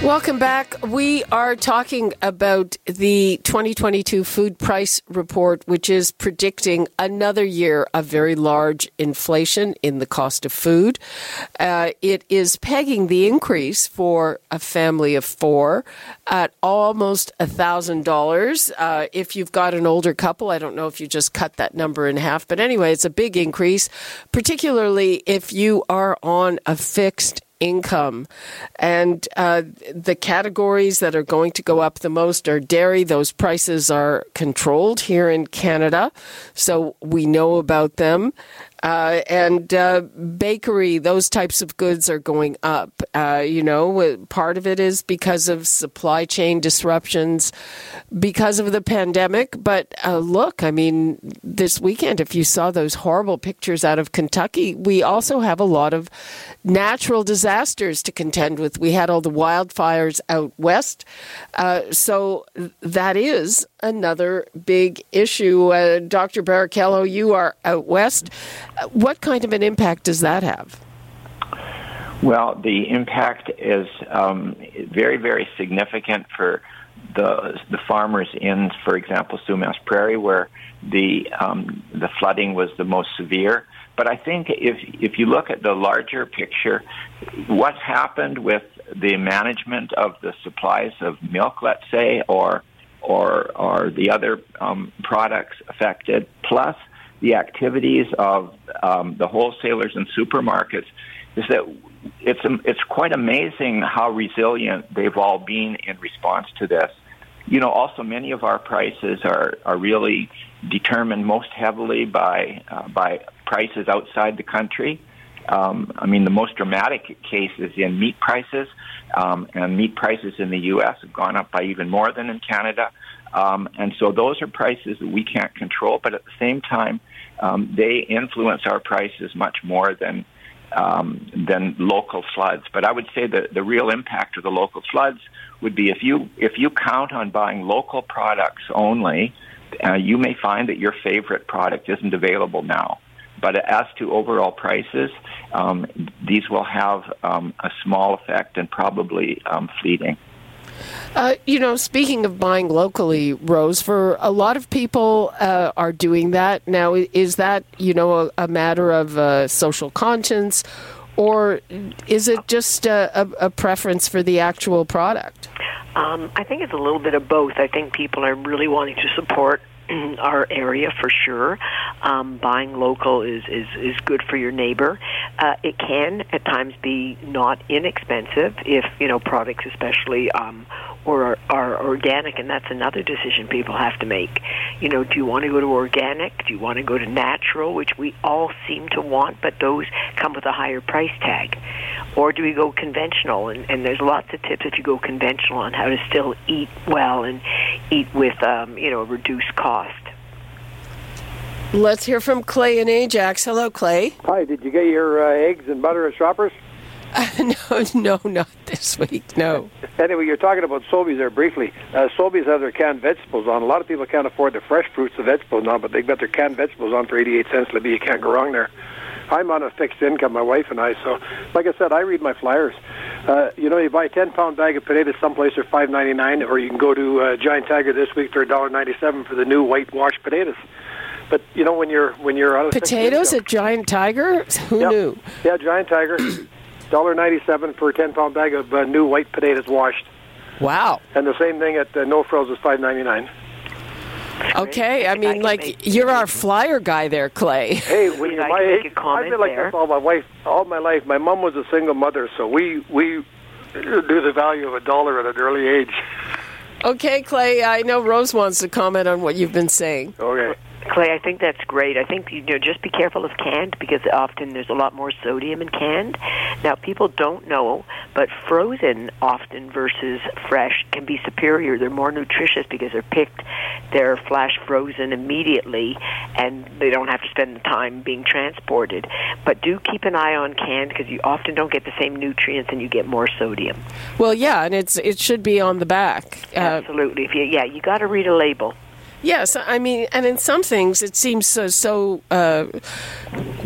Welcome back. We are talking about the 2022 food price report, which is predicting another year of very large inflation in the cost of food. Uh, it is pegging the increase for a family of four at almost $1,000. Uh, if you've got an older couple, I don't know if you just cut that number in half, but anyway, it's a big increase, particularly if you are on a fixed income. And uh, the categories that are going to go up the most are dairy. Those prices are controlled here in Canada, so we know about them. Uh, and uh, bakery, those types of goods are going up. Uh, you know, part of it is because of supply chain disruptions, because of the pandemic. But uh, look, I mean, this weekend, if you saw those horrible pictures out of Kentucky, we also have a lot of natural disasters to contend with. We had all the wildfires out west. Uh, so that is another big issue. Uh, Dr. Barichello, you are out west. What kind of an impact does that have? Well, the impact is um, very, very significant for the the farmers in, for example, Sumas Prairie, where the um, the flooding was the most severe. But I think if if you look at the larger picture, what's happened with the management of the supplies of milk, let's say, or or or the other um, products affected, plus the activities of um, the wholesalers and supermarkets, is that it's it's quite amazing how resilient they've all been in response to this. You know, also many of our prices are are really determined most heavily by uh, by prices outside the country. Um, I mean, the most dramatic case is in meat prices, um, and meat prices in the U.S. have gone up by even more than in Canada. Um, and so those are prices that we can't control, but at the same time, um, they influence our prices much more than um, than local floods. But I would say that the real impact of the local floods would be if you if you count on buying local products only, uh, you may find that your favorite product isn't available now. But as to overall prices, um, these will have um, a small effect and probably um, fleeting. Uh, you know, speaking of buying locally, Rose, for a lot of people uh, are doing that now. Is that you know a, a matter of uh, social conscience, or is it just a, a, a preference for the actual product? Um, I think it's a little bit of both. I think people are really wanting to support our area for sure. Um, buying local is, is, is good for your neighbor. Uh, it can at times be not inexpensive if you know products, especially um, or are, are organic, and that's another decision people have to make. You know, do you want to go to organic? Do you want to go to natural, which we all seem to want, but those come with a higher price tag? Or do we go conventional? And, and there's lots of tips if you go conventional on how to still eat well and eat with, um, you know, a reduced cost. Let's hear from Clay and Ajax. Hello, Clay. Hi, did you get your uh, eggs and butter at Shoppers? no, no, not this week. No. anyway, you're talking about Sobeys there briefly. Uh, Sobeys have their canned vegetables on. A lot of people can't afford the fresh fruits and vegetables now, but they've got their canned vegetables on for 88 cents. Libby, you can't go wrong there. I'm on a fixed income, my wife and I. So, like I said, I read my flyers. Uh, you know, you buy a 10 pound bag of potatoes someplace for 5.99, or you can go to uh, Giant Tiger this week for $1.97 for the new whitewashed potatoes. But you know, when you're when you're out of potatoes at Giant Tiger, who knew? Yeah, Giant Tiger. Dollar ninety seven for a ten pound bag of uh, new white potatoes washed. Wow! And the same thing at uh, No Frills is five ninety nine. Okay, I mean, like you're our flyer guy there, Clay. Hey, when you're my age, I've been like there. this all my life. All my life, my mom was a single mother, so we we do the value of a dollar at an early age. Okay, Clay. I know Rose wants to comment on what you've been saying. Okay. Clay, I think that's great. I think you know just be careful of canned because often there's a lot more sodium in canned. Now people don't know, but frozen often versus fresh can be superior. They're more nutritious because they're picked, they're flash frozen immediately, and they don't have to spend the time being transported. But do keep an eye on canned because you often don't get the same nutrients and you get more sodium. Well, yeah, and it's it should be on the back. Uh, Absolutely. If you, yeah, you got to read a label. Yes, I mean, and in some things it seems so, so uh,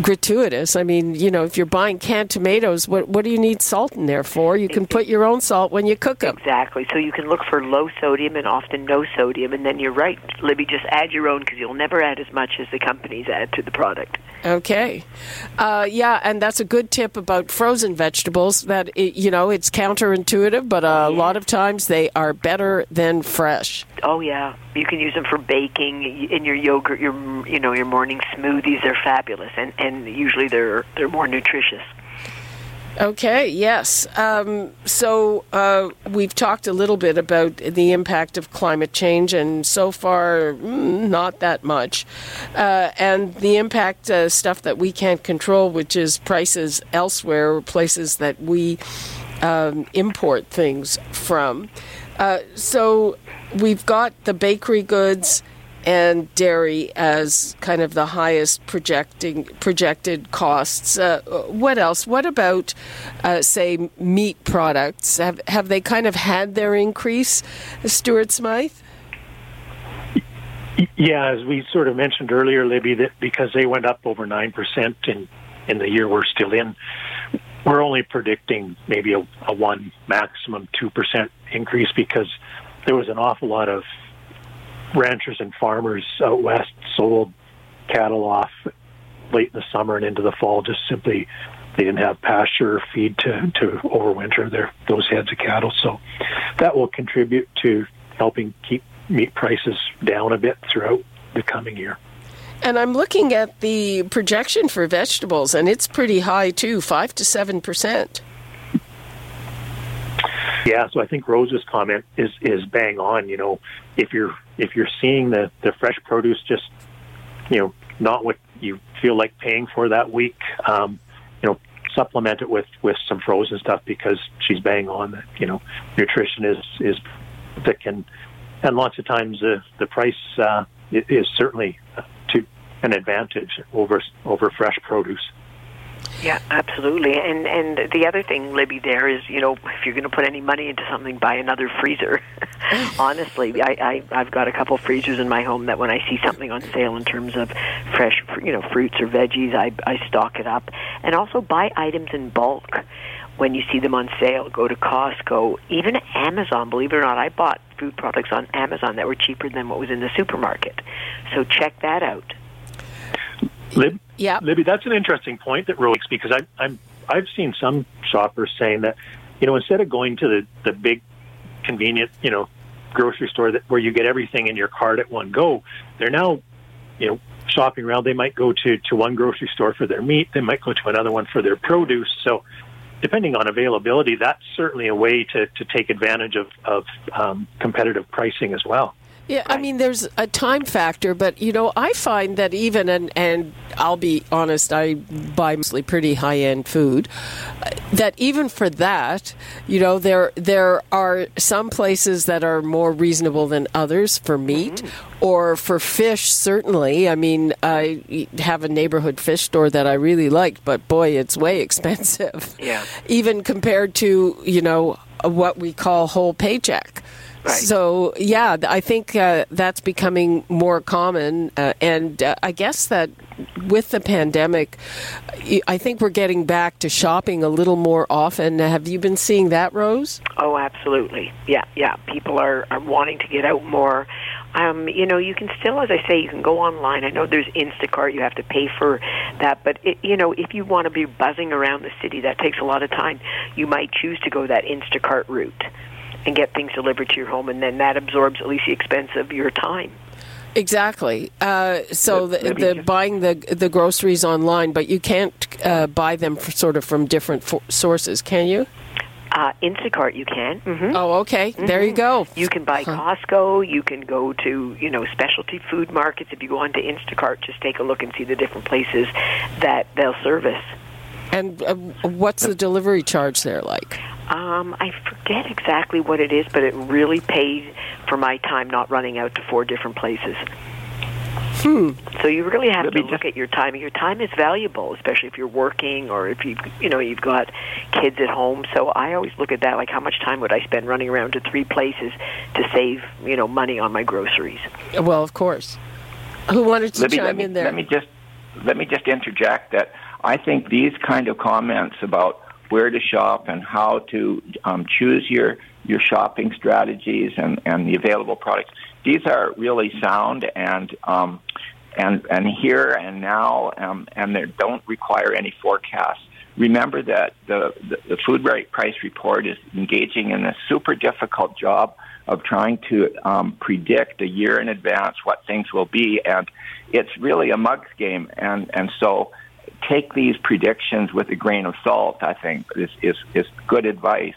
gratuitous. I mean, you know, if you're buying canned tomatoes, what what do you need salt in there for? You can put your own salt when you cook them. Exactly. So you can look for low sodium and often no sodium, and then you're right, Libby. Just add your own because you'll never add as much as the companies add to the product. Okay, uh, yeah, and that's a good tip about frozen vegetables. That it, you know, it's counterintuitive, but a yeah. lot of times they are better than fresh. Oh yeah, you can use them for baking in your yogurt, your you know your morning smoothies. They're fabulous, and and usually they're they're more nutritious. Okay, yes. Um, so uh, we've talked a little bit about the impact of climate change, and so far, mm, not that much. Uh, and the impact uh, stuff that we can't control, which is prices elsewhere, places that we um, import things from. Uh, so we've got the bakery goods and dairy as kind of the highest projecting projected costs. Uh, what else? What about, uh, say, meat products? Have have they kind of had their increase, Stuart Smyth? Yeah, as we sort of mentioned earlier, Libby, that because they went up over nine percent in in the year we're still in, we're only predicting maybe a, a one maximum two percent increase because there was an awful lot of ranchers and farmers out west sold cattle off late in the summer and into the fall. Just simply, they didn't have pasture or feed to to overwinter their those heads of cattle. So that will contribute to helping keep meat prices down a bit throughout the coming year. And I'm looking at the projection for vegetables, and it's pretty high too, five to seven percent. Yeah, so I think Rose's comment is is bang on. You know, if you're if you're seeing the the fresh produce just you know not what you feel like paying for that week, um, you know, supplement it with with some frozen stuff because she's bang on that. You know, nutrition is is thick and and lots of times the the price uh, is certainly to an advantage over over fresh produce. Yeah, absolutely. And and the other thing, Libby, there is, you know, if you're going to put any money into something, buy another freezer. Honestly, I, I I've got a couple freezers in my home that when I see something on sale in terms of fresh, you know, fruits or veggies, I I stock it up, and also buy items in bulk when you see them on sale. Go to Costco, even Amazon. Believe it or not, I bought food products on Amazon that were cheaper than what was in the supermarket. So check that out. Lib, yeah, Libby, that's an interesting point that Rose makes because I, I'm I've seen some shoppers saying that you know instead of going to the the big convenient you know grocery store that where you get everything in your cart at one go, they're now you know shopping around. They might go to to one grocery store for their meat. They might go to another one for their produce. So depending on availability, that's certainly a way to to take advantage of of um, competitive pricing as well. Yeah, I mean, there's a time factor, but you know, I find that even and and I'll be honest, I buy mostly pretty high end food. That even for that, you know, there there are some places that are more reasonable than others for meat. Mm-hmm. Or for fish, certainly. I mean, I have a neighborhood fish store that I really like, but boy, it's way expensive. Yeah. Even compared to, you know, what we call whole paycheck. Right. So, yeah, I think uh, that's becoming more common. Uh, and uh, I guess that with the pandemic, I think we're getting back to shopping a little more often. Have you been seeing that, Rose? Oh, absolutely. Yeah, yeah. People are, are wanting to get out more. Um, you know, you can still, as I say, you can go online. I know there's Instacart; you have to pay for that. But it, you know, if you want to be buzzing around the city, that takes a lot of time. You might choose to go that Instacart route and get things delivered to your home, and then that absorbs at least the expense of your time. Exactly. Uh, so the, the buying the the groceries online, but you can't uh, buy them sort of from different sources, can you? Uh, Instacart, you can. Mm-hmm. Oh, okay. There you go. You can buy Costco. You can go to you know specialty food markets. If you go onto Instacart, just take a look and see the different places that they'll service. And uh, what's the delivery charge there like? Um, I forget exactly what it is, but it really paid for my time not running out to four different places. Hmm. So you really have Let to me look just- at your time. Your time is valuable, especially if you're working or if you you know you've got kids at home. So I always look at that like how much time would I spend running around to three places to save you know money on my groceries. Well, of course. Who wanted to Libby, chime let me, in there? Let me just let me just interject that I think these kind of comments about where to shop and how to um, choose your your shopping strategies and, and the available products. These are really sound and um, and and here and now, um, and they don't require any forecasts. Remember that the, the, the food price report is engaging in a super difficult job of trying to um, predict a year in advance what things will be, and it's really a mugs game. And and so take these predictions with a grain of salt. I think is is, is good advice.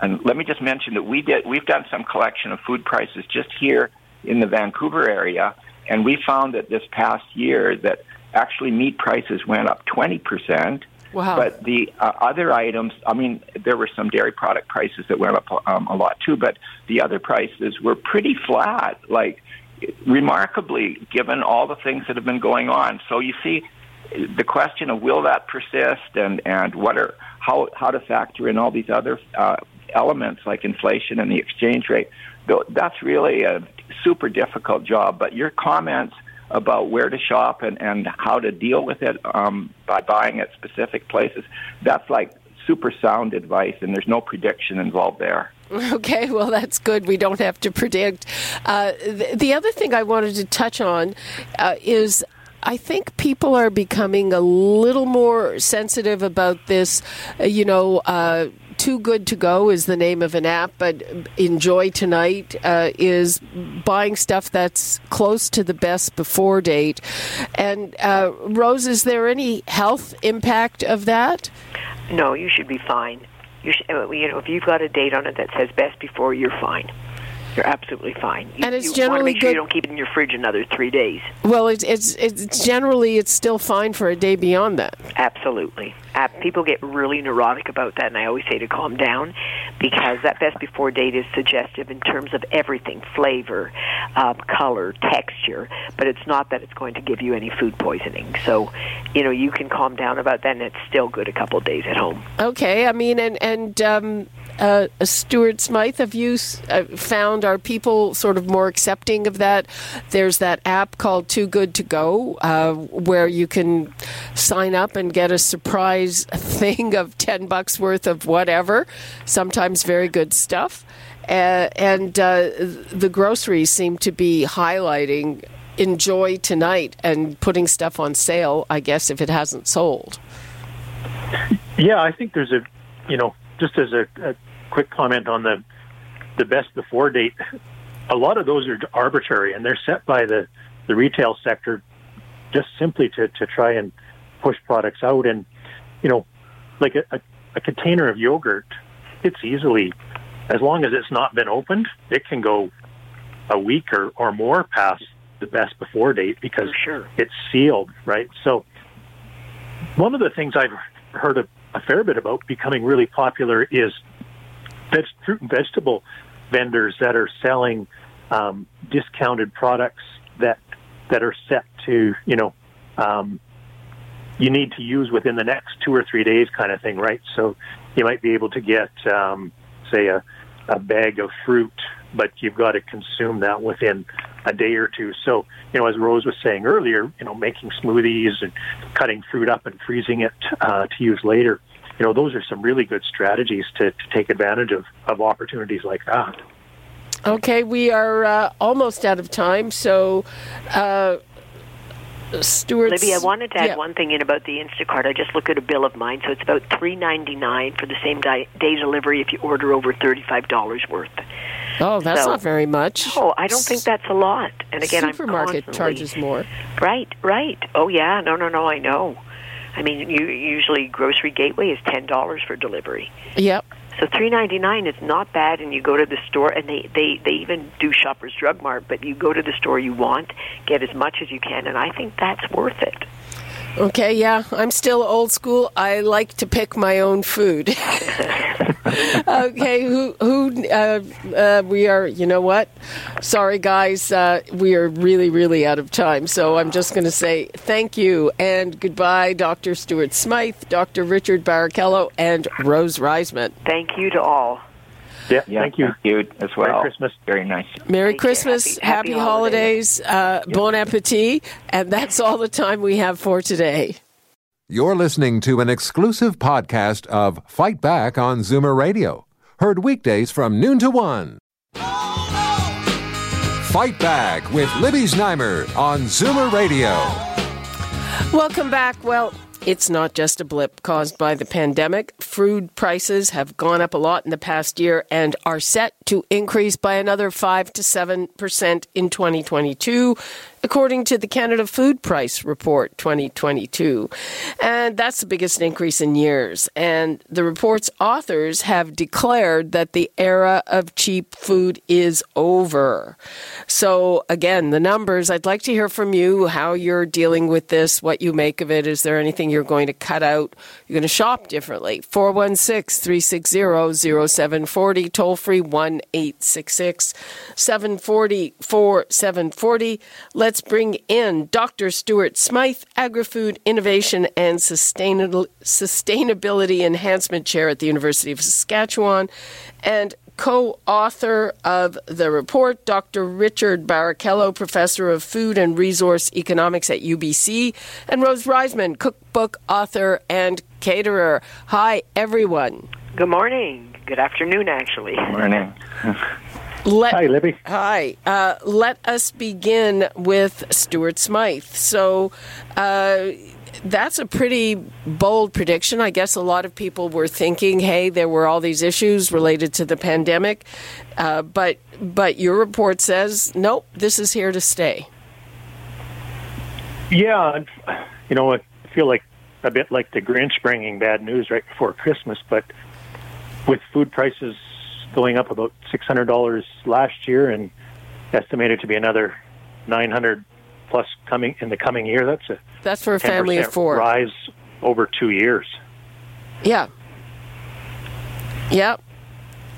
And let me just mention that we did we've done some collection of food prices just here in the Vancouver area, and we found that this past year that actually meat prices went up twenty percent. Wow. But the uh, other items, I mean, there were some dairy product prices that went up um, a lot too, but the other prices were pretty flat, like remarkably, given all the things that have been going on. So you see, the question of will that persist, and and what are how how to factor in all these other uh, elements like inflation and the exchange rate. That's really a super difficult job. But your comments about where to shop and, and how to deal with it um, by buying at specific places, that's like super sound advice, and there's no prediction involved there. Okay, well, that's good. We don't have to predict. Uh, the, the other thing I wanted to touch on uh, is I think people are becoming a little more sensitive about this. Uh, you know, uh, Too Good to Go is the name of an app, but Enjoy Tonight uh, is buying stuff that's close to the best before date. And, uh, Rose, is there any health impact of that? No, you should be fine. You should, you know, if you've got a date on it that says best before, you're fine. You're absolutely fine. You, And it's you want to generally make sure you don't keep it in your fridge another three days. Well, it's, it's, it's generally it's still fine for a day beyond that. Absolutely. Uh, people get really neurotic about that, and I always say to calm down because that best before date is suggestive in terms of everything flavor, um, color, texture, but it's not that it's going to give you any food poisoning. So, you know, you can calm down about that, and it's still good a couple of days at home. Okay, I mean, and and um, uh, Stuart Smyth, have you uh, found are people sort of more accepting of that? There's that app called Too Good to Go, uh, where you can sign up and get a surprise thing of ten bucks worth of whatever, sometimes very good stuff, uh, and uh, the groceries seem to be highlighting. Enjoy tonight and putting stuff on sale, I guess, if it hasn't sold. Yeah, I think there's a, you know, just as a, a quick comment on the the best before date, a lot of those are arbitrary and they're set by the the retail sector just simply to to try and push products out and you know, like a, a, a container of yogurt, it's easily as long as it's not been opened, it can go a week or, or more past the best before date because sure. it's sealed, right? So one of the things I've heard a, a fair bit about becoming really popular is veg, fruit and vegetable vendors that are selling um, discounted products that that are set to you know um, you need to use within the next two or three days, kind of thing, right? So you might be able to get um, say a, a bag of fruit, but you've got to consume that within a day or two. So, you know, as Rose was saying earlier, you know, making smoothies and cutting fruit up and freezing it uh, to use later, you know, those are some really good strategies to, to take advantage of, of opportunities like that. Okay, we are uh, almost out of time, so uh, Stuart. Libby, I wanted to add yeah. one thing in about the Instacart. I just looked at a bill of mine, so it's about three ninety nine for the same di- day delivery if you order over thirty five dollars worth. Oh, that's So- not very much. Oh, I don't think that's a lot. And again, supermarket I'm charges more. Right, right. Oh yeah, no, no, no. I know. I mean, you, usually Grocery Gateway is ten dollars for delivery. Yep. So three ninety nine is not bad, and you go to the store, and they they they even do Shoppers Drug Mart, but you go to the store you want, get as much as you can, and I think that's worth it. Okay, yeah, I'm still old school. I like to pick my own food. okay, who who uh, uh, we are? You know what? Sorry, guys, uh, we are really really out of time. So I'm just going to say thank you and goodbye, Dr. Stuart Smyth, Dr. Richard Barichello, and Rose Reisman. Thank you to all. Yeah, Yeah, thank you. as well. Merry Christmas. Very nice. Merry Thank. Christmas, Happy- happy, happy holidays, uh, bon appetit, and that's all the time we have for today. You're listening to an exclusive podcast of Fight Back on Zoomer Radio. Heard weekdays from noon to one. Fight Back with Libby Znaimer on Zoomer Radio. Welcome back. Well, it's not just a blip caused by the pandemic. Food prices have gone up a lot in the past year and are set to increase by another 5 to 7% in 2022, according to the Canada Food Price Report 2022. And that's the biggest increase in years. And the report's authors have declared that the era of cheap food is over. So, again, the numbers, I'd like to hear from you how you're dealing with this, what you make of it. Is there anything you're going to cut out? You're going to shop differently. 416 360 0740, toll free 1 866 740 4740. Let's bring in Dr. Stuart Smyth, Agri Food Innovation and Sustainability Enhancement Chair at the University of Saskatchewan, and co author of the report, Dr. Richard Barichello, Professor of Food and Resource Economics at UBC, and Rose Reisman, cookbook author and caterer. Hi, everyone. Good morning. Good afternoon, actually. Good Morning. Let, Hi, Libby. Hi. Uh, let us begin with Stuart Smyth. So, uh, that's a pretty bold prediction. I guess a lot of people were thinking, "Hey, there were all these issues related to the pandemic," uh, but but your report says, "Nope, this is here to stay." Yeah, you know, I feel like a bit like the Grinch bringing bad news right before Christmas, but with food prices going up about six hundred dollars last year and estimated to be another nine hundred plus coming in the coming year, that's a That's for a family of four. rise over two years. Yeah. Yeah.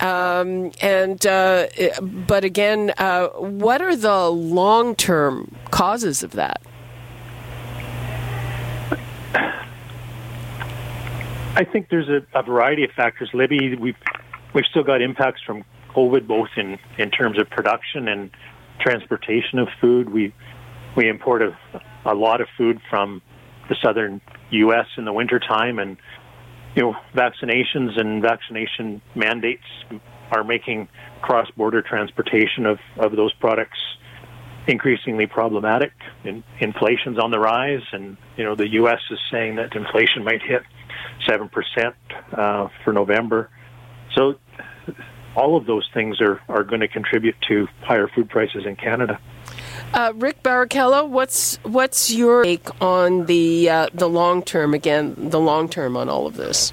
Um, and uh, but again, uh, what are the long-term causes of that? I think there's a, a variety of factors. Libby, we've we've still got impacts from COVID, both in, in terms of production and transportation of food. We we import a, a lot of food from the southern U.S. in the wintertime, and you know vaccinations and vaccination mandates are making cross-border transportation of, of those products increasingly problematic. In, inflation's on the rise, and you know the U.S. is saying that inflation might hit seven percent uh, for November. So all of those things are, are going to contribute to higher food prices in Canada. Uh, Rick Barichello, what's what's your take on the uh, the long term again? The long term on all of this.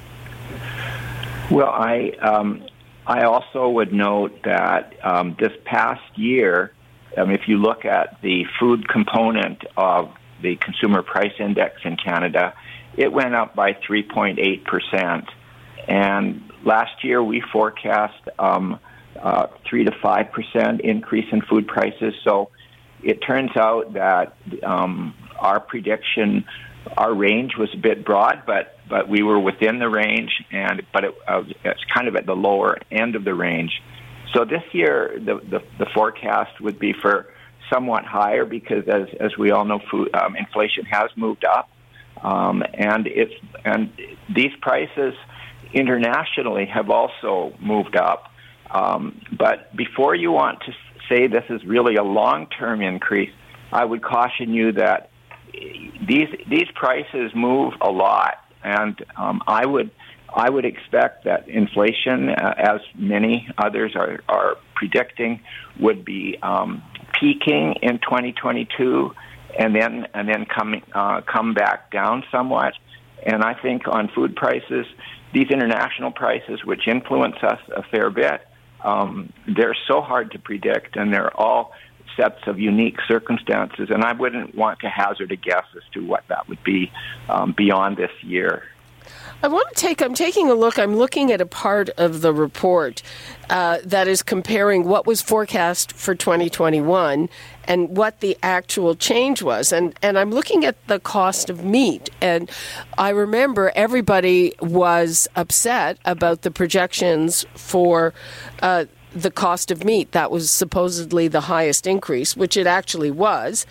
Well, I um, I also would note that um, this past year, um, if you look at the food component of the consumer price index in Canada, it went up by 3.8 percent, and last year we forecast um, uh, three to five percent increase in food prices. So it turns out that um, our prediction, our range was a bit broad, but but we were within the range, and but it, uh, it's kind of at the lower end of the range. So this year, the the, the forecast would be for somewhat higher because, as as we all know, food um, inflation has moved up, um, and it's and these prices internationally have also moved up. Um, but before you want to say this is really a long-term increase, I would caution you that these these prices move a lot, and um, I would I would expect that inflation, uh, as many others are, are predicting, would be um, peaking in 2022, and then and then coming uh, come back down somewhat. And I think on food prices, these international prices, which influence us a fair bit, um, they're so hard to predict, and they're all sets of unique circumstances. And I wouldn't want to hazard a guess as to what that would be um, beyond this year. I want to take, I'm taking a look, I'm looking at a part of the report uh, that is comparing what was forecast for 2021 and what the actual change was. And, and I'm looking at the cost of meat. And I remember everybody was upset about the projections for. Uh, the cost of meat. That was supposedly the highest increase, which it actually was.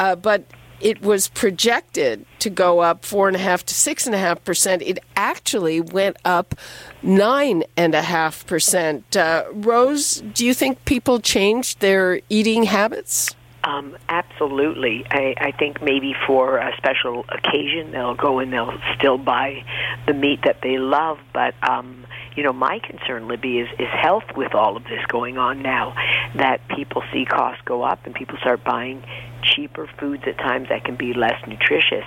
Uh, but it was projected to go up four and a half to six and a half percent. It actually went up nine and a half percent. Uh, Rose, do you think people changed their eating habits? Um, absolutely. I, I think maybe for a special occasion they'll go and they'll still buy the meat that they love, but um, you know, my concern, Libby, is, is health with all of this going on now. That people see costs go up and people start buying cheaper foods at times that can be less nutritious.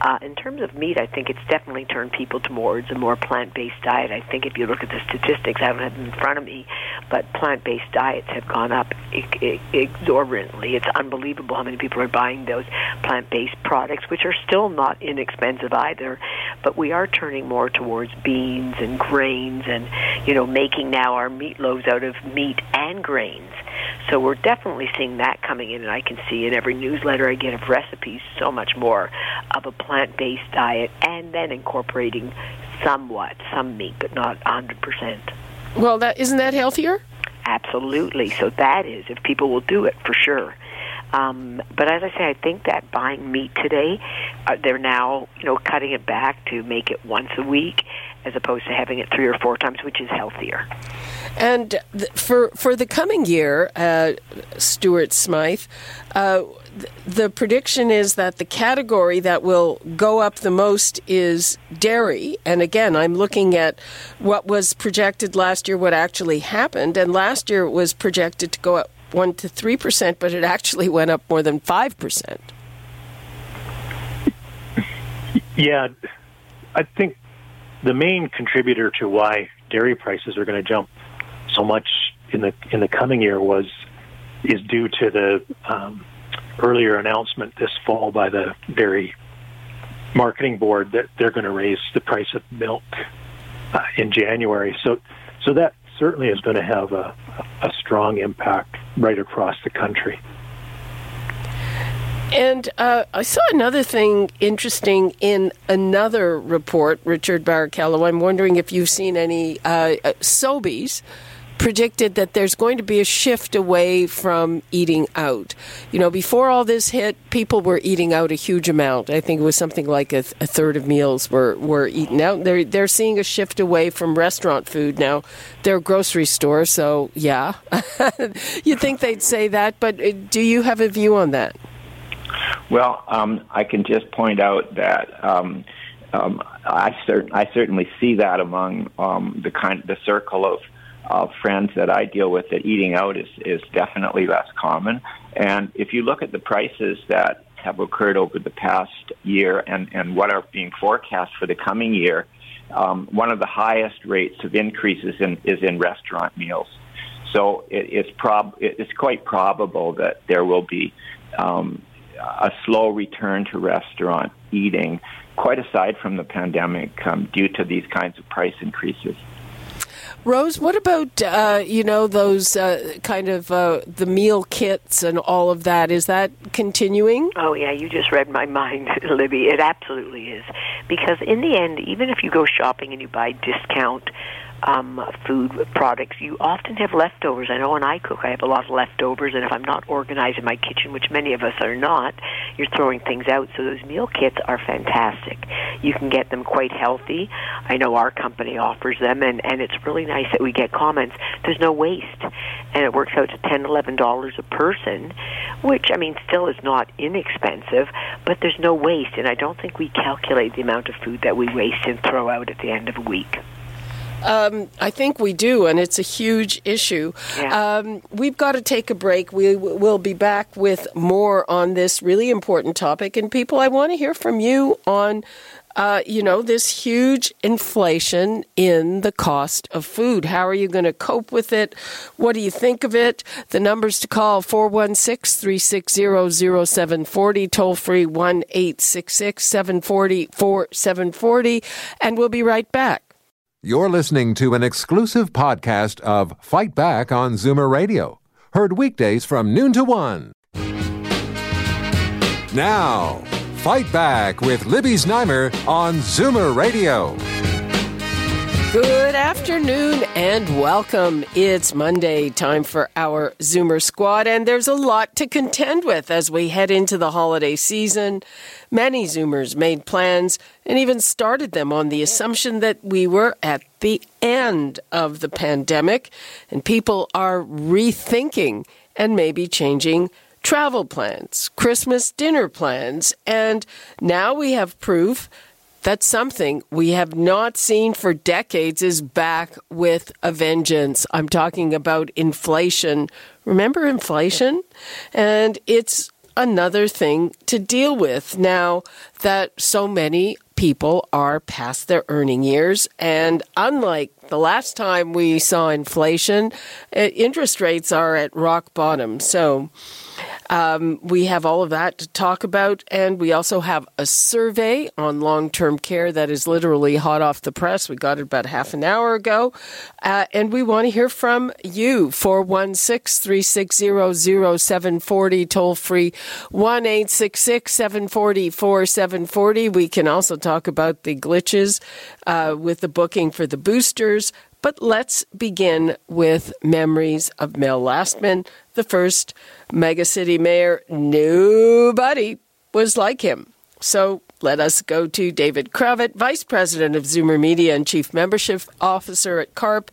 Uh, in terms of meat, I think it's definitely turned people towards a more plant-based diet. I think if you look at the statistics, I don't have them in front of me, but plant-based diets have gone up exorbitantly. It's unbelievable how many people are buying those plant-based products, which are still not inexpensive either. But we are turning more towards beans and grains, and you know, making now our meatloaves out of meat and grains. So we're definitely seeing that coming in, and I can see in every newsletter I get of recipes so much more of a plant-based diet, and then incorporating somewhat some meat, but not 100%. Well, that isn't that healthier? Absolutely. So that is, if people will do it, for sure. Um, but as I say, I think that buying meat today, uh, they're now you know cutting it back to make it once a week, as opposed to having it three or four times, which is healthier. And th- for for the coming year, uh, Stuart Smyth, uh, th- the prediction is that the category that will go up the most is dairy. And again, I'm looking at what was projected last year, what actually happened, and last year it was projected to go up one to three percent, but it actually went up more than five percent. Yeah, I think the main contributor to why dairy prices are going to jump so much in the in the coming year was is due to the um, earlier announcement this fall by the dairy marketing board that they're going to raise the price of milk uh, in January. So so that certainly is going to have a, a strong impact right across the country. And uh, I saw another thing interesting in another report, Richard Barichello. I'm wondering if you've seen any uh, uh, Sobeys predicted that there's going to be a shift away from eating out. You know, before all this hit, people were eating out a huge amount. I think it was something like a, a third of meals were, were eaten out. They're, they're seeing a shift away from restaurant food now. They're a grocery store, so yeah. You'd think they'd say that, but uh, do you have a view on that? Well, um, I can just point out that um, um, I, I certainly see that among um, the kind the circle of of friends that I deal with that eating out is is definitely less common. And if you look at the prices that have occurred over the past year and and what are being forecast for the coming year, um, one of the highest rates of increases in, is in restaurant meals. So it, it's prob it's quite probable that there will be um, a slow return to restaurant eating, quite aside from the pandemic, um, due to these kinds of price increases. Rose, what about uh, you know those uh, kind of uh, the meal kits and all of that? Is that continuing? Oh yeah, you just read my mind, Libby. It absolutely is because in the end, even if you go shopping and you buy discount um, food products, you often have leftovers. I know when I cook, I have a lot of leftovers, and if I'm not organized in my kitchen, which many of us are not, you're throwing things out. So those meal kits are fantastic. You can get them quite healthy. I know our company offers them, and and it's really nice that we get comments. There's no waste, and it works out to ten, eleven dollars a person, which I mean still is not inexpensive, but there's no waste, and I don't think we calculate the amount of food that we waste and throw out at the end of a week. Um, I think we do, and it's a huge issue. Yeah. Um, we've got to take a break. We will be back with more on this really important topic. And people, I want to hear from you on uh, you know, this huge inflation in the cost of food. How are you going to cope with it? What do you think of it? The numbers to call 416 360 0740, toll free 1 866 740 4740, and we'll be right back. You're listening to an exclusive podcast of Fight Back on Zoomer Radio, heard weekdays from noon to one. Now, Fight Back with Libby Znaimer on Zoomer Radio. Good afternoon and welcome. It's Monday, time for our Zoomer Squad, and there's a lot to contend with as we head into the holiday season. Many Zoomers made plans and even started them on the assumption that we were at the end of the pandemic, and people are rethinking and maybe changing travel plans, Christmas dinner plans, and now we have proof that something we have not seen for decades is back with a vengeance. I'm talking about inflation. Remember inflation? And it's another thing to deal with now that so many people are past their earning years. And unlike the last time we saw inflation, uh, interest rates are at rock bottom. So, um, we have all of that to talk about, and we also have a survey on long term care that is literally hot off the press. We got it about half an hour ago, uh, and we want to hear from you. 416 360 0740, toll free 1 866 740 4740. We can also talk about the glitches uh, with the booking for the boosters. But let's begin with memories of Mel Lastman, the first megacity mayor. Nobody was like him. So let us go to David Cravit, Vice President of Zoomer Media and Chief Membership Officer at CARP,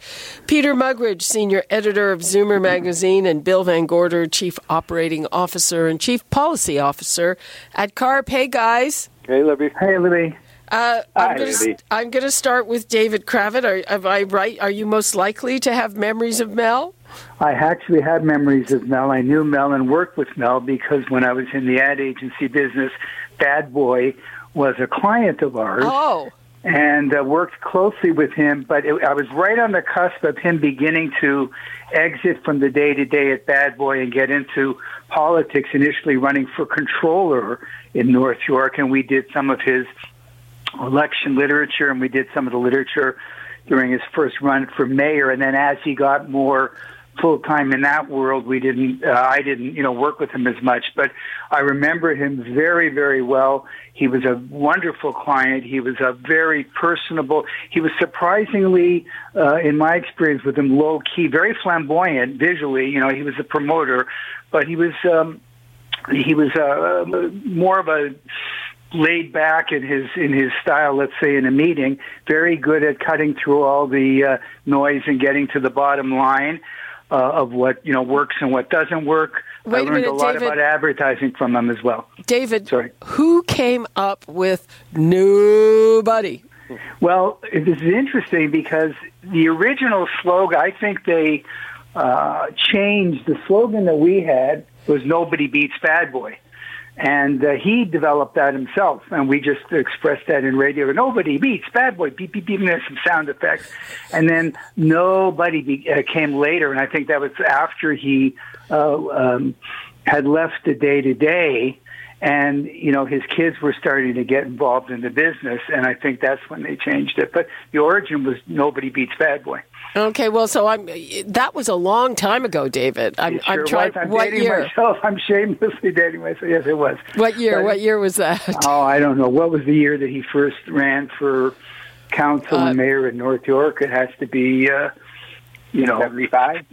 Peter Muggeridge, Senior Editor of Zoomer Magazine, and Bill VanGorder, Chief Operating Officer and Chief Policy Officer at CARP. Hey, guys. Hey, Libby. Hey, Libby. Uh, I'm going Libby. to I'm going to start with David Cravit. Are, am I right? Are you most likely to have memories of Mel? I actually had memories of Mel. I knew Mel and worked with Mel because when I was in the ad agency business, Bad Boy was a client of ours Oh, and uh, worked closely with him. But it, I was right on the cusp of him beginning to exit from the day to day at Bad Boy and get into politics, initially running for controller in North York. And we did some of his election literature and we did some of the literature during his first run for mayor. And then as he got more full time in that world, we didn't, uh, I didn't, you know, work with him as much, but I remember him very, very well. He was a wonderful client. He was a very personable. He was surprisingly, uh, in my experience with him, low key, very flamboyant visually. You know, he was a promoter, but he was, um, he was uh, more of a laid back in his in his style let's say in a meeting very good at cutting through all the uh, noise and getting to the bottom line uh, of what you know works and what doesn't work Wait a i learned minute, a lot David. about advertising from him as well David. Sorry. Who came up with nobody? Well, this is interesting because the original slogan, I think they uh, changed the slogan that we had was "Nobody beats Bad Boy," and uh, he developed that himself, and we just expressed that in radio. Nobody beats Bad Boy. Beep beep beep. And there's some sound effects, and then nobody be, uh, came later, and I think that was after he uh, um, had left the day to day and you know his kids were starting to get involved in the business and i think that's when they changed it but the origin was nobody beats bad boy Okay, well, so I'm. That was a long time ago, David. I'm, It sure I'm trying. was. I'm what dating year? myself i'm shamelessly dating myself yes it was What year? But- What year was that? oh i don't know what was the year that he first ran for council Uh, and mayor in north york it has to be uh you know 75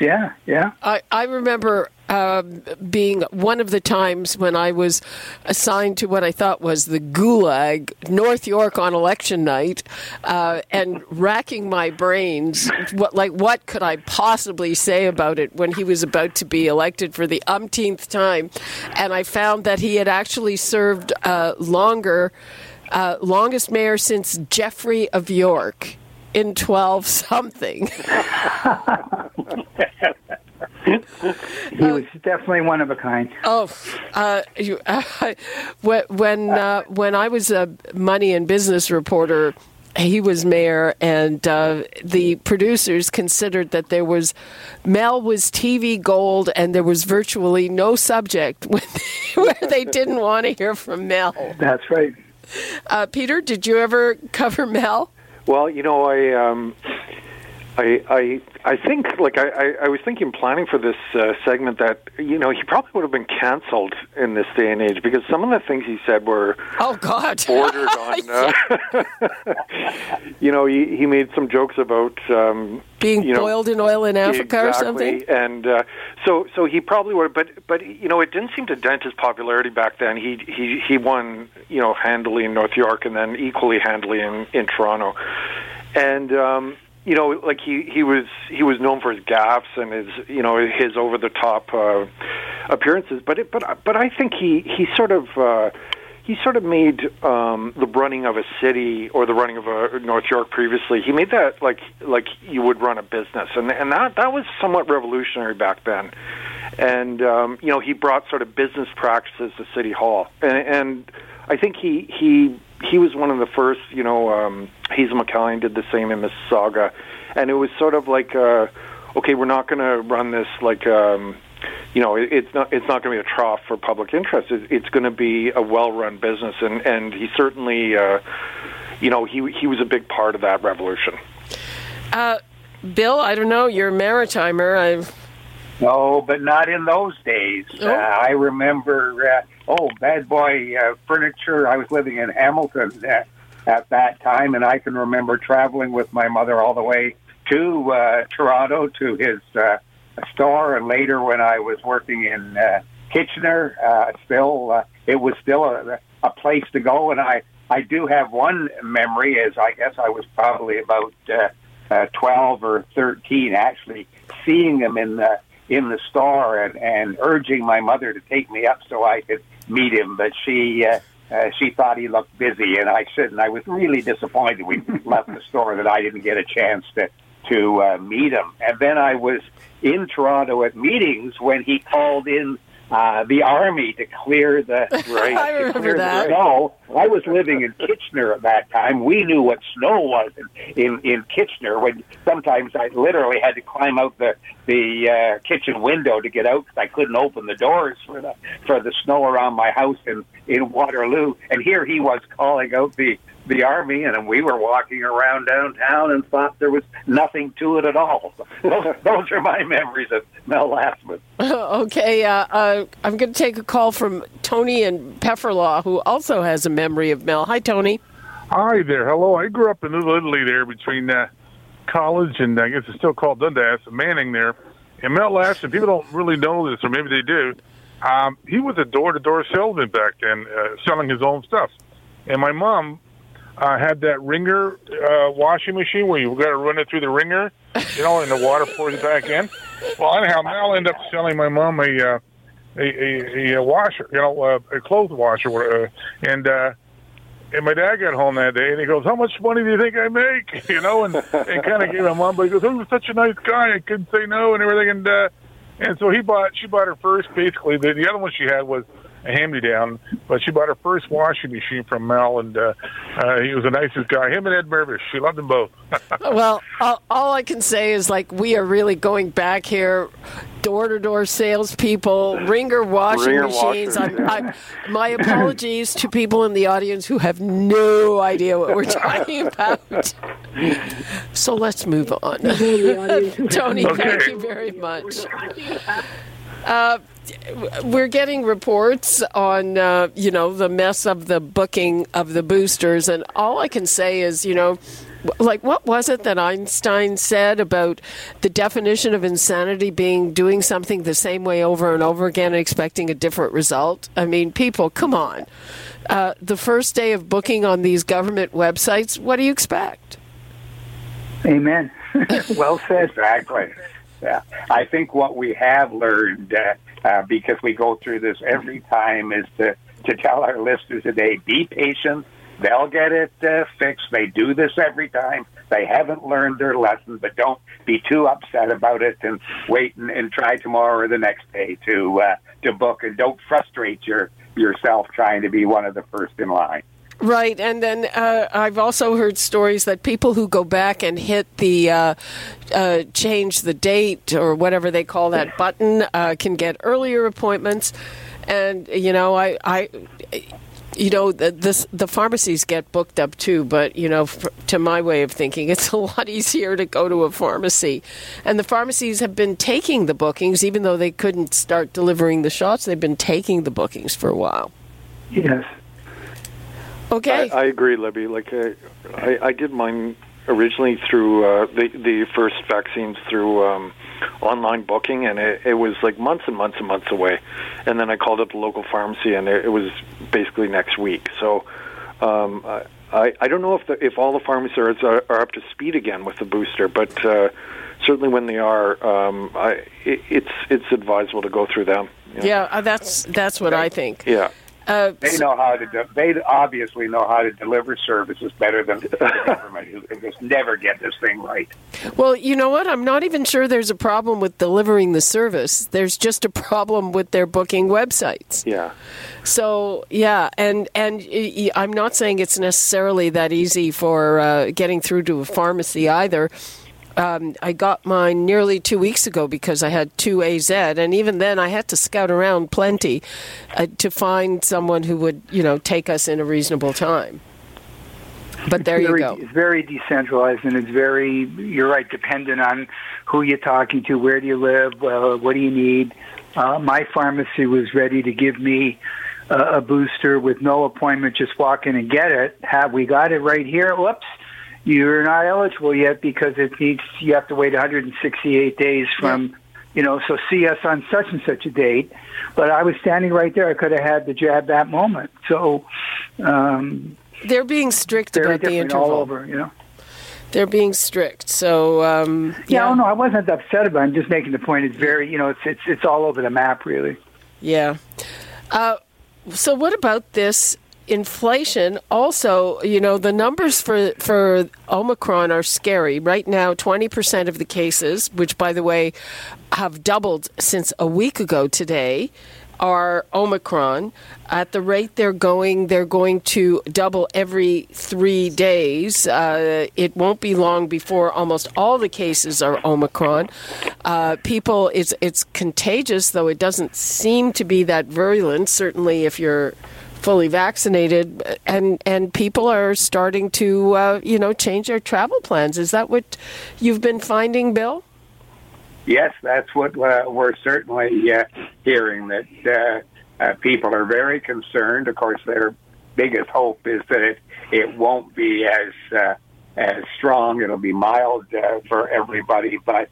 yeah yeah I, I remember um, being one of the times when I was assigned to what I thought was the Gulag, North York on election night, uh, and racking my brains. What like what could I possibly say about it when he was about to be elected for the umpteenth time? And I found that he had actually served uh, longer, uh, longest mayor since Jeffrey of York. in 12 something. he was definitely one of a kind. Oh, uh, you, uh, when uh, when I was a money and business reporter, he was mayor, and uh, the producers considered that there was Mel was TV gold, and there was virtually no subject where they didn't want to hear from Mel. That's right. Uh, Peter, did you ever cover Mel? Well, you know, I um, I, I I think like I, I, I was thinking planning for this uh, segment that you know he probably would have been canceled in this day and age because some of the things he said were oh god. bordered on uh, you know he he made some jokes about um, being you know, boiled in oil in Africa exactly. or something? And uh, so so he probably would but but you know it didn't seem to dent his popularity back then. He he he won you know handily in North York and then equally handily in in Toronto. And um you know, like he he was he was known for his gaffes and his you know his over the top uh, appearances, but it, but but I think he he sort of. Uh, he sort of made um, the running of a city or the running of a North York previously. He made that like like you would run a business, and and that that was somewhat revolutionary back then. And um, you know, he brought sort of business practices to City Hall, and, and I think he he he was one of the first. You know, um, Hazel McCallion did the same in Mississauga, and it was sort of like, uh, okay, we're not going to run this like. Um, you know, it, it's not it's not going to be a trough for public interest. It, it's going to be a well-run business, and and he certainly, uh, you know, he he was a big part of that revolution. Uh, Bill, I don't know. You're a maritimer. I've no, but not in those days. Oh. Uh, I remember, uh, oh, bad boy uh, furniture. I was living in Hamilton uh, at that time, and I can remember traveling with my mother all the way to uh, Toronto to his uh, store, and later when I was working in uh, Kitchener, uh, still uh, it was still a, a place to go. And I I do have one memory, as I guess I was probably about uh, uh, twelve or thirteen, actually seeing him in the in the store and, and urging my mother to take me up so I could meet him, but she. Uh, uh, she thought he looked busy, and I said, and I was really disappointed. We left the store that I didn't get a chance to to uh, meet him. And then I was in Toronto at meetings when he called in uh, the army to clear the Right. I remember that. Snow. I was living in Kitchener at that time. We knew what snow was in in, in Kitchener. When sometimes I literally had to climb out the the uh, kitchen window to get out because I couldn't open the doors for the for the snow around my house in in Waterloo. And here he was calling out the the army, and we were walking around downtown and thought there was nothing to it at all. those, those are my memories of Mel Lastman. okay, uh, uh, I'm going to take a call from Tony in Pefferlaw, who also has a memory of Mel. Hi, Tony. Hi there. Hello. I grew up in Little Italy there between uh, college and I guess it's still called Dundas, Manning there. And Mel Lastman, people don't really know this, or maybe they do. Um, he was a door-to-door salesman back then, uh, selling his own stuff. And my mom uh, had that ringer uh, washing machine where you got to run it through the ringer, you know, and the water pours back in. Well, anyhow, Mel ended up selling my mom a uh, a, a, a washer, you know, uh, a clothes washer, uh, and uh, and my dad got home that day and he goes, "How much money do you think I make?" You know, and and kind of gave him mom, but he goes, "Oh, you're such a nice guy, I couldn't say no and everything." And uh, and so he bought, she bought her first. Basically, the, the other one she had was a hand-me-down, but she bought her first washing machine from Mel, and uh, uh, he was the nicest guy. Him and Ed Mirvish, she loved them both. well, all, all I can say is like we are really going back here. Door to door salespeople, ringer washing Ringer machines. washers, I'm, I'm, my apologies to people in the audience who have no idea what we're talking about. So let's move on. Tony, Okay. thank you very much. Uh, we're getting reports on uh, you know the mess of the booking of the boosters, and all I can say is you know. Like, what was it that Einstein said about the definition of insanity being doing something the same way over and over again and expecting a different result? I mean, people, come on. Uh, the first day of booking on these government websites, what do you expect? Amen. well said. Exactly. Yeah, I think what we have learned uh, uh, because we go through this every time is to to tell our listeners today: be patient. They'll get it uh, fixed. They do this every time. they haven't learned their lesson, but don't be too upset about it and wait and, and try tomorrow or the next day to uh, to book and don't frustrate your yourself trying to be one of the first in line. Right, and then uh, I've also heard stories that people who go back and hit the uh, uh, change the date or whatever they call that button uh, can get earlier appointments. And you know, I, I you know, the, this, the pharmacies get booked up too. But you know, to my way of thinking, it's a lot easier to go to a pharmacy. And the pharmacies have been taking the bookings, even though they couldn't start delivering the shots. They've been taking the bookings for a while. Yes. Okay. I, I agree, Libby. Like uh, I, I did mine originally through uh, the the first vaccines through um, online booking, and it, it was like months and months and months away. And then I called up the local pharmacy, and it, it was basically next week. So um, I I don't know if the, if all the pharmacies are, are up to speed again with the booster, but uh, certainly when they are, um, I, it, it's it's advisable to go through them. Yeah, yeah uh, that's that's what I think. Yeah. Uh, they know how to. De- they obviously know how to deliver services better than the government, who just never get this thing right. Well, you know what? I'm not even sure there's a problem with delivering the service. There's just a problem with their booking websites. Yeah. So yeah, and and I'm not saying it's necessarily that easy for uh, getting through to a pharmacy either um, I got mine nearly two weeks ago because I had two AZ, and even then I had to scout around plenty uh, to find someone who would, you know, take us in a reasonable time. But there very, you go. It's very decentralized, and it's very, you're right, dependent on who you're talking to, where do you live, uh, what do you need. Uh, my pharmacy was ready to give me a booster with no appointment, just walk in and get it. Have we got it right here? Whoops you're not eligible yet because it needs you have to wait 168 days from yeah. you know so see us on such and such a date. But i was standing right there. I could have had the jab that moment. So um they're being strict about the interval all over you know? They're being strict. So um yeah, yeah. no i wasn't upset about it. I'm just making the point. It's very you know it's it's it's all over the map really. Yeah. Uh so what about this inflation also you know the numbers for for omicron are scary. Right now 20% of the cases which by the way have doubled since a week ago today are omicron. At the rate they're going they're going to double every 3 days. Uh, it won't be long before almost all the cases are omicron. Uh, people it's it's contagious though it doesn't seem to be that virulent certainly if you're fully vaccinated, and and people are starting to uh, you know change their travel plans. Is that what you've been finding, Bill? Yes, that's what uh, we're certainly uh, hearing. That uh, uh, people are very concerned. Of course, their biggest hope is that it it won't be as uh, as strong. It'll be mild for everybody, but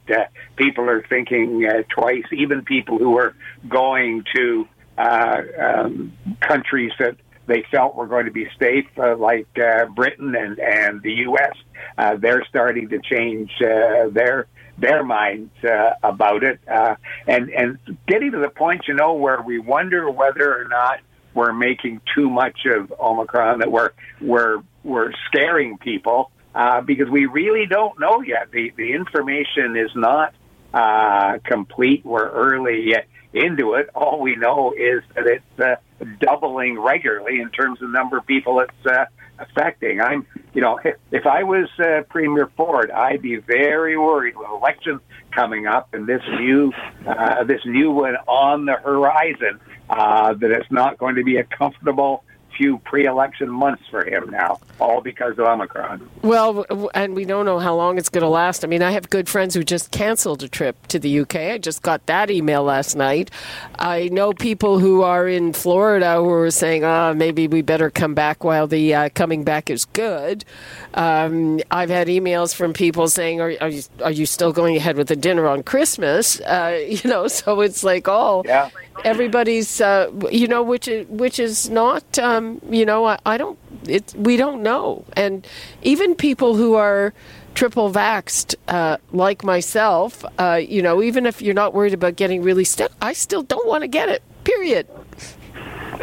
people are thinking twice. Even people who are going to uh, um, countries that they felt were going to be safe, uh, like uh, Britain and and the U.S. Uh, they're starting to change uh, their their minds uh, about it, uh, and and getting to the point, you know, where we wonder whether or not we're making too much of Omicron, that we're we're we're scaring people uh, because we really don't know yet. The the information is not uh, complete. We're early into it. All we know is that it's uh, doubling regularly in terms of number of people it's uh, affecting. I'm, you know, if I was uh, Premier Ford, I'd be very worried with elections coming up and this new, uh, this new one on the horizon. Uh, that it's not going to be a comfortable few pre-election months for him now, all because of Omicron. Well, and we don't know how long it's going to last. I mean, I have good friends who just canceled a trip to the UK. I just got that email last night. I know people who are in Florida who are saying, "Ah, oh, maybe we better come back while the uh, coming back is good." Um, I've had emails from people saying, "Are, are, you, are you still going ahead with the dinner on Christmas?" Uh, you know, so it's like, oh, yeah. everybody's, uh, you know, which is, which is not. Um, um, you know, I, I don't. It, we don't know, and even people who are triple vaxed, uh, like myself, uh, you know, even if you're not worried about getting really sick, I still don't want to get it. Period.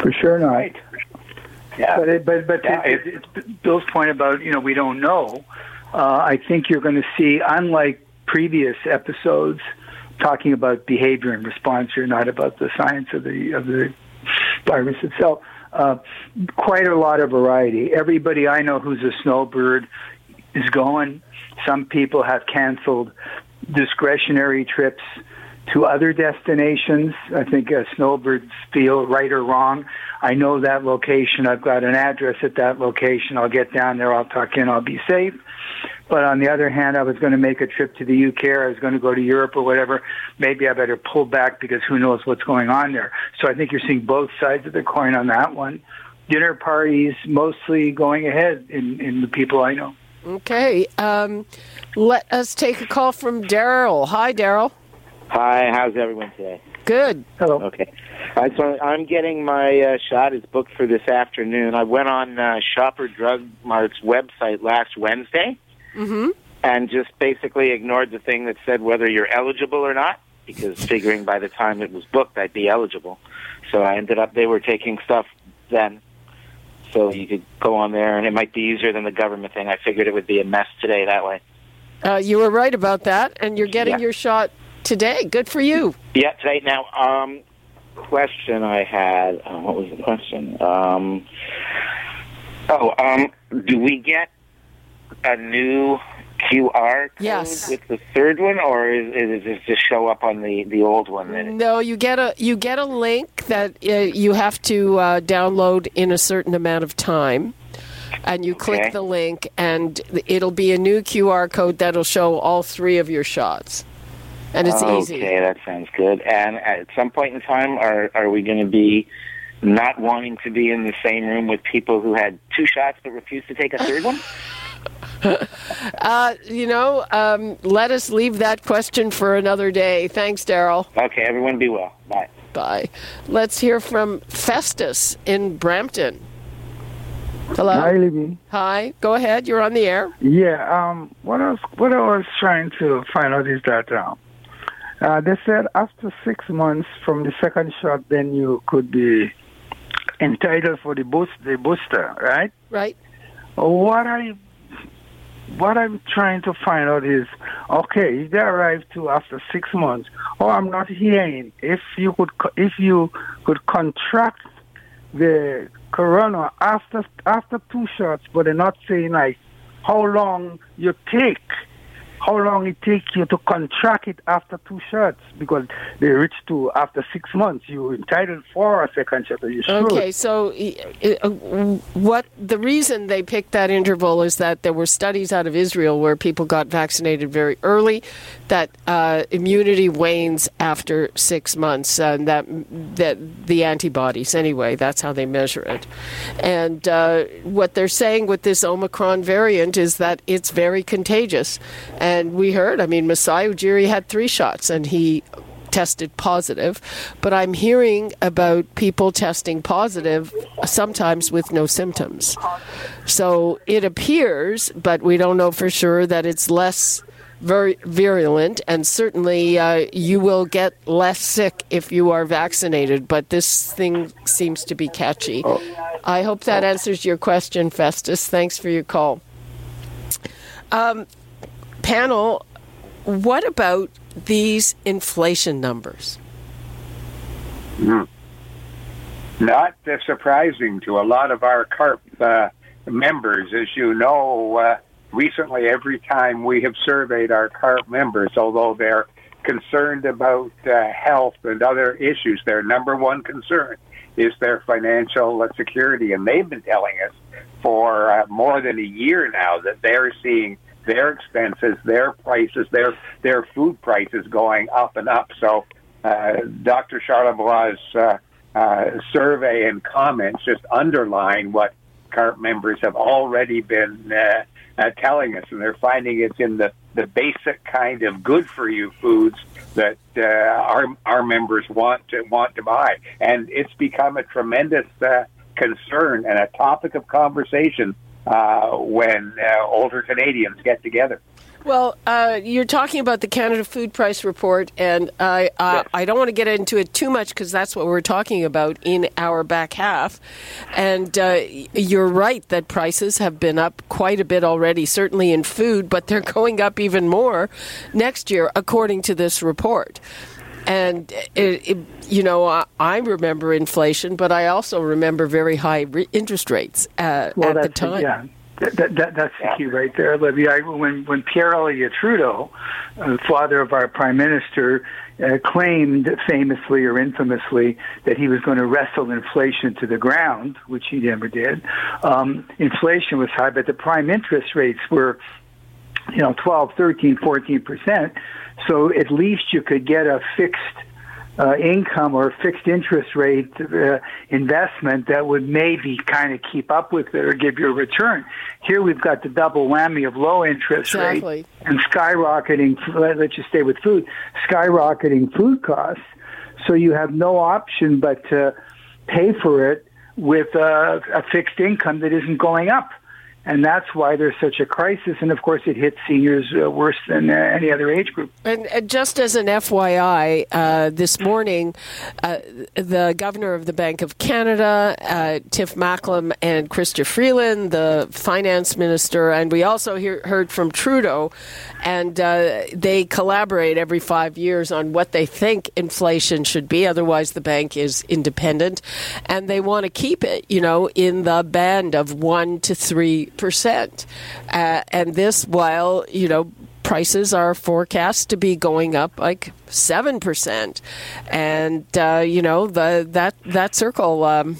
For sure not. Right. Yeah. But it, but but yeah, to, it, Bill's point about you know we don't know. uh, I think you're going to see, unlike previous episodes, talking about behavior and response here, not about the science of the of the virus itself. Uh, quite a lot of variety. Everybody I know who's a snowbird is going. Some people have canceled discretionary trips to other destinations. I think uh, snowbirds feel right or wrong. I know that location. I've got an address at that location. I'll get down there. I'll tuck in. I'll be safe. But on the other hand, I was going to make a trip to the UK or I was going to go to Europe or whatever. Maybe I better pull back because who knows what's going on there. So I think you're seeing both sides of the coin on that one. Dinner parties mostly going ahead in, in the people I know. Okay. Um, let us take a call from Daryl. Hi, Daryl. Hi, how's everyone today? Good. Hello. Okay. Uh, so I'm getting my uh, shot. It's booked for this afternoon. I went on uh, Shopper Drug Mart's website last Wednesday Mm-hmm. and just basically ignored the thing that said whether you're eligible or not because figuring by the time it was booked I'd be eligible. So I ended up, they were taking stuff then. So you could go on there and it might be easier than the government thing. I figured it would be a mess today that way. Uh, you were right about that, and you're getting Yeah. your shot today. Good for you. Yeah, today. Now, um, question I had. Uh, what was the question? Um, oh, um, do we get a new QR code Yes. with the third one, or is, is it just show up on the, the old one? No, you get a you get a link that uh, you have to uh, download in a certain amount of time, and you click Okay. the link, and it'll be a new QR code that'll show all three of your shots, and it's okay, easy. that sounds good. And at some point in time, are are we going to be not wanting to be in the same room with people who had two shots but refused to take a third one? Uh, you know, um, let us leave that question for another day. Thanks, Daryl. Okay, everyone be well. Bye. Bye. Let's hear from Festus in Brampton. Hello. Hi, Libby. Hi. Go ahead. You're on the air. Yeah, um, what I was what I was trying to find out is that um, uh, they said after six months from the second shot, then you could be entitled for the boost the booster, right? Right. What I what I'm trying to find out is okay, if they arrive to after six months, oh, I'm not hearing if you could if you could contract the corona after after two shots, but they're not saying like how long you take, how long it takes you to contract it after two shots because they reach to after six months. You're entitled for a second shot. Okay, so uh, what the reason they picked that interval is that there were studies out of Israel where people got vaccinated very early, that uh, immunity wanes after six months, and that that the antibodies anyway. That's how they measure it. And uh, what they're saying with this Omicron variant is that it's very contagious. And we heard, I mean, Masai Ujiri had three shots, and he tested positive, but I'm hearing about people testing positive sometimes with no symptoms. So it appears, but we don't know for sure, that it's less vir- virulent, and certainly uh, you will get less sick if you are vaccinated, but this thing seems to be catchy. I hope that answers your question, Festus. Thanks for your call. Um, panel, what about these inflation numbers? Hmm. Not uh, surprising to a lot of our CARP uh, members. As you know, uh, recently every time we have surveyed our CARP members, although they're concerned about uh, health and other issues, their number one concern is their financial security. And they've been telling us for uh, more than a year now that they're seeing their expenses, their prices, their their food prices going up and up. So, uh, Dr. Charlebois' uh, uh, survey and comments just underline what CARP members have already been uh, uh, telling us, and they're finding it's in the, the basic kind of good for you foods that uh, our our members want to want to buy, and it's become a tremendous uh, concern and a topic of conversation uh, when uh, older Canadians get together. Well, uh, you're talking about the Canada Food Price Report, and I uh, I don't want to get into it too much because that's what we're talking about in our back half. And uh, you're right that prices have been up quite a bit already, certainly in food, but they're going up even more next year, according to this report. And it, it, you know, I, I, remember inflation, but I also remember very high re- interest rates uh, well, at the time. Yeah. That, that, that's the key right there, Olivia. When when Pierre Elliott Trudeau, uh, father of our prime minister, uh, claimed famously or infamously that he was going to wrestle inflation to the ground, which he never did. Um, inflation was high, but the prime interest rates were, you know, 12, 13, 14 percent. So at least you could get a fixed uh, income or fixed interest rate uh, investment that would maybe kind of keep up with it or give you a return. Here we've got the double whammy of low interest exactly. rate and skyrocketing. Let's just stay with food, skyrocketing food costs. So you have no option but to pay for it with a, a fixed income that isn't going up and that's why there's such a crisis. And of course, it hits seniors uh, worse than uh, any other age group. And, and just as an FYI, uh, this morning, uh, the governor of the Bank of Canada, uh, Tiff Macklem, and Chrystia Freeland, the finance minister, and we also hear, heard from Trudeau, and uh, they collaborate every five years on what they think inflation should be. Otherwise, the bank is independent, and they want to keep it, you know, in the band of one to three percent, uh, and this while you know prices are forecast to be going up like seven percent, and uh, you know the that that circle um,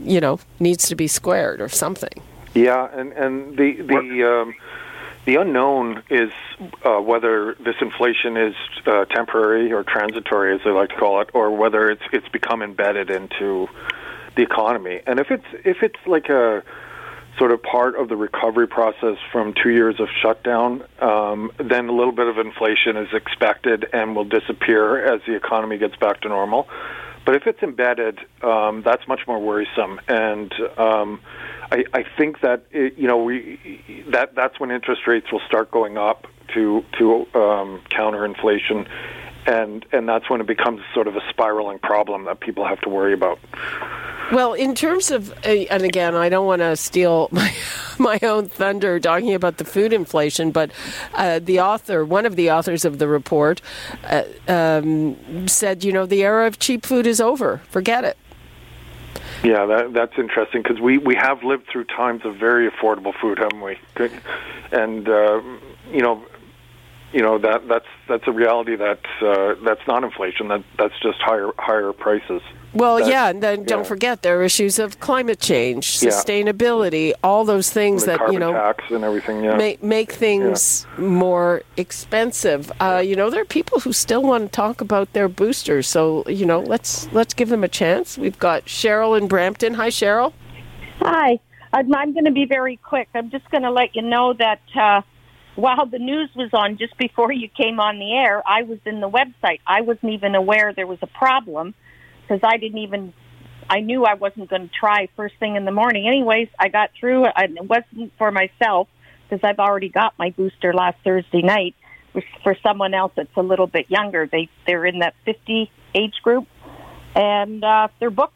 you know needs to be squared or something. Yeah, and and the the. Um, the unknown is uh, whether this inflation is uh, temporary or transitory, as they like to call it, or whether it's it's become embedded into the economy. And if it's if it's like a sort of part of the recovery process from two years of shutdown, um, then a little bit of inflation is expected and will disappear as the economy gets back to normal. But if it's embedded, um, that's much more worrisome. And um, I, I think that it, you know we that that's when interest rates will start going up to to um, counter inflation, and and that's when it becomes sort of a spiraling problem that people have to worry about. Well, in terms of, uh, and again, I don't want to steal my my own thunder talking about the food inflation, but uh, the author, one of the authors of the report, uh, um, said, you know, the era of cheap food is over. Forget it. Yeah, that, that's interesting because we, we have lived through times of very affordable food, haven't we? And uh, you know, you know that that's that's a reality that uh, that's not inflation. That that's just higher higher prices. Well, that, yeah, and then don't yeah. forget there are issues of climate change, sustainability, yeah. all those things that you know tax and everything. Yeah. make make things yeah. more expensive. Uh, you know, there are people who still want to talk about their boosters, so you know, let's let's give them a chance. We've got Cheryl in Brampton. Hi, Cheryl. Hi. I'm, I'm going to be very quick. I'm just going to let you know that. Uh, while the news was on just before you came on the air, I was in the website. I wasn't even aware there was a problem because I didn't even, I knew I wasn't going to try first thing in the morning. Anyways, I got through it. It wasn't for myself because I've already got my booster last Thursday night. For someone else that's a little bit younger, they they're in that 50 age group, and uh, they're booked.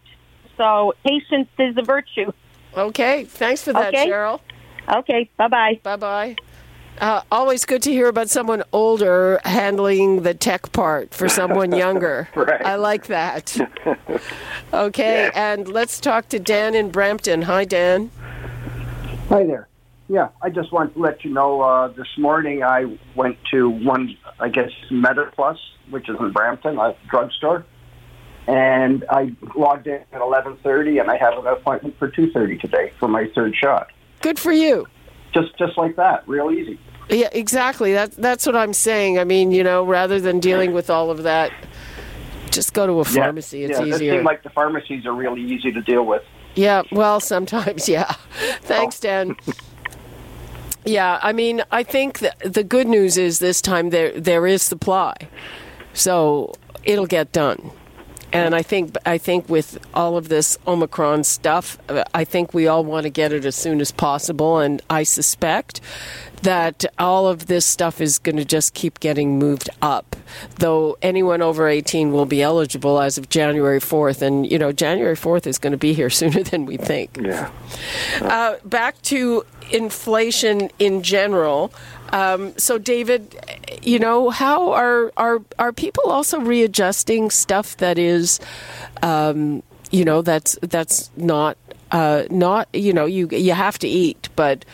So patience is a virtue. Okay, thanks for that, okay. Cheryl. Okay, bye bye. Bye bye. Uh, always good to hear about someone older handling the tech part for someone younger. right. I like that. Okay, yeah. and let's talk to Dan in Brampton. Hi, Dan. Hi there. Yeah, I just want to let you know uh, this morning I went to one, I guess, MetaPlus, which is in Brampton, a drugstore, and I logged in at 11:30, and I have an appointment for 2:30 today for my third shot. Good for you just just like that, real easy. Yeah, exactly. That that's what I'm saying. I mean, you know, rather than dealing with all of that, just go to a pharmacy. Yeah, it's yeah, easier. It like the pharmacies are really easy to deal with. Yeah, well, sometimes, yeah. Thanks, oh. Dan. yeah, I mean, I think the good news is this time there there is supply, so it'll get done. And I think I think with all of this Omicron stuff, I think we all want to get it as soon as possible. And I suspect that all of this stuff is going to just keep getting moved up. Though anyone over 18 will be eligible as of January 4th. And, you know, January 4th is going to be here sooner than we think. Yeah. Uh, back to inflation in general. Um, so, David, you know, how are are are people also readjusting stuff that is, um, you know, that's that's not uh, not you know you you have to eat, but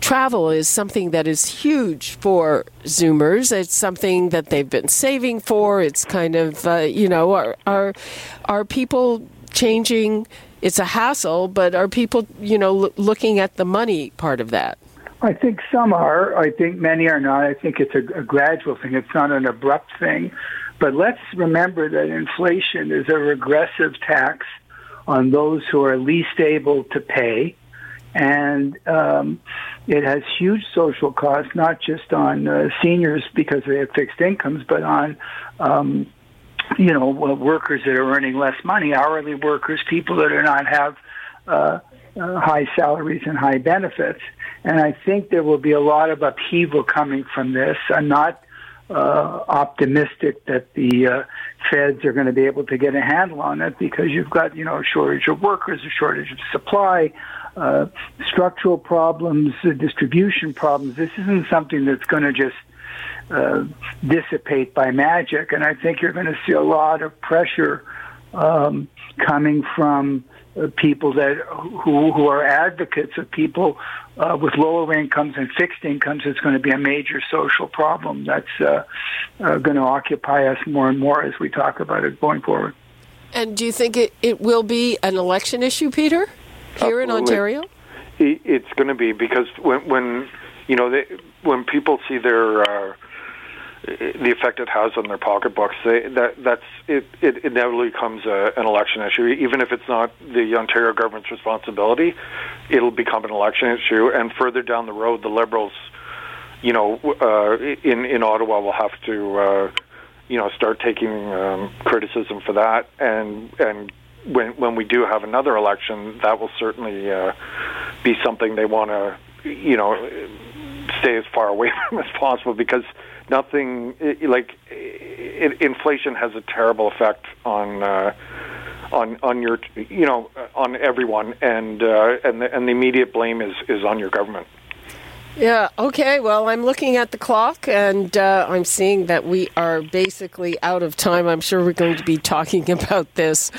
travel is something that is huge for Zoomers. It's something that they've been saving for. It's kind of uh, you know are are are people changing? It's a hassle, but are people you know l- looking at the money part of that? I think some are. I think many are not. I think it's a, a gradual thing. It's not an abrupt thing. But let's remember that inflation is a regressive tax on those who are least able to pay. And um, it has huge social costs, not just on uh, seniors because they have fixed incomes, but on um, you know workers that are earning less money, hourly workers, people that do not have uh, uh, high salaries and high benefits. And I think there will be a lot of upheaval coming from this. I'm not uh, optimistic that the uh, feds are going to be able to get a handle on it because you've got you know a shortage of workers, a shortage of supply, uh, structural problems, uh, distribution problems. This isn't something that's going to just uh, dissipate by magic, and I think you're going to see a lot of pressure um, coming from uh, people that who who are advocates of people uh, with lower incomes and fixed incomes. It's going to be a major social problem that's uh, uh, going to occupy us more and more as we talk about it going forward. And do you think it, it will be an election issue, Peter, here in Ontario? It's going to be because when when you know they, when people see their uh, the effect it has on their pocketbooks. They, that that's it. It inevitably becomes a, an election issue, even if it's not the Ontario government's responsibility. It'll become an election issue, and further down the road, the Liberals, you know, uh, in in Ottawa, will have to, uh, you know, start taking um, criticism for that, and and when when we do have another election, that will certainly uh, be something they want to, you know, stay as far away from as possible because nothing like it, inflation has a terrible effect on uh, on on your you know on everyone and uh, and the, and the immediate blame is is on your government. Yeah, okay. Well, I'm looking at the clock and uh, I'm seeing that we are basically out of time. I'm sure we're going to be talking about this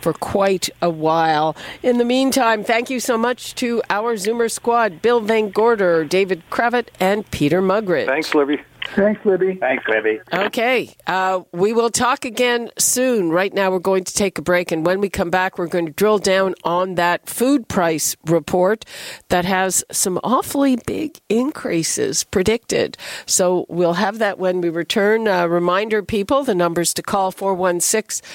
for quite a while. In the meantime, thank you so much to our Zoomer squad Bill VanGorder, David Cravit, and Peter Muggeridge. Thanks, Libby. Thanks, Libby. Thanks, Libby. Okay. Uh, we will talk again soon. Right now, we're going to take a break. And when we come back, we're going to drill down on that food price report that has some awfully big increases predicted. So we'll have that when we return. Uh, reminder, people, the numbers to call 416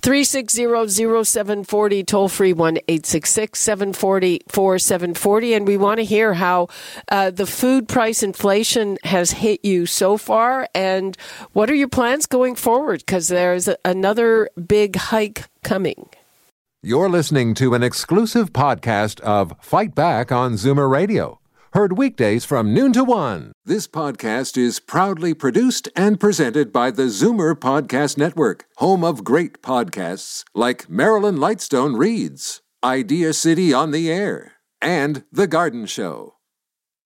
360 0740, toll free 1 866 740 4740. And we want to hear how uh, the food price inflation has hit you so far, and what are your plans going forward? Because there's another big hike coming. You're listening to an exclusive podcast of Fight Back on Zoomer Radio. Heard weekdays from noon to one. This podcast is proudly produced and presented by the Zoomer Podcast Network, home of great podcasts like Marilyn Lightstone Reads, Idea City on the Air, and The Garden Show.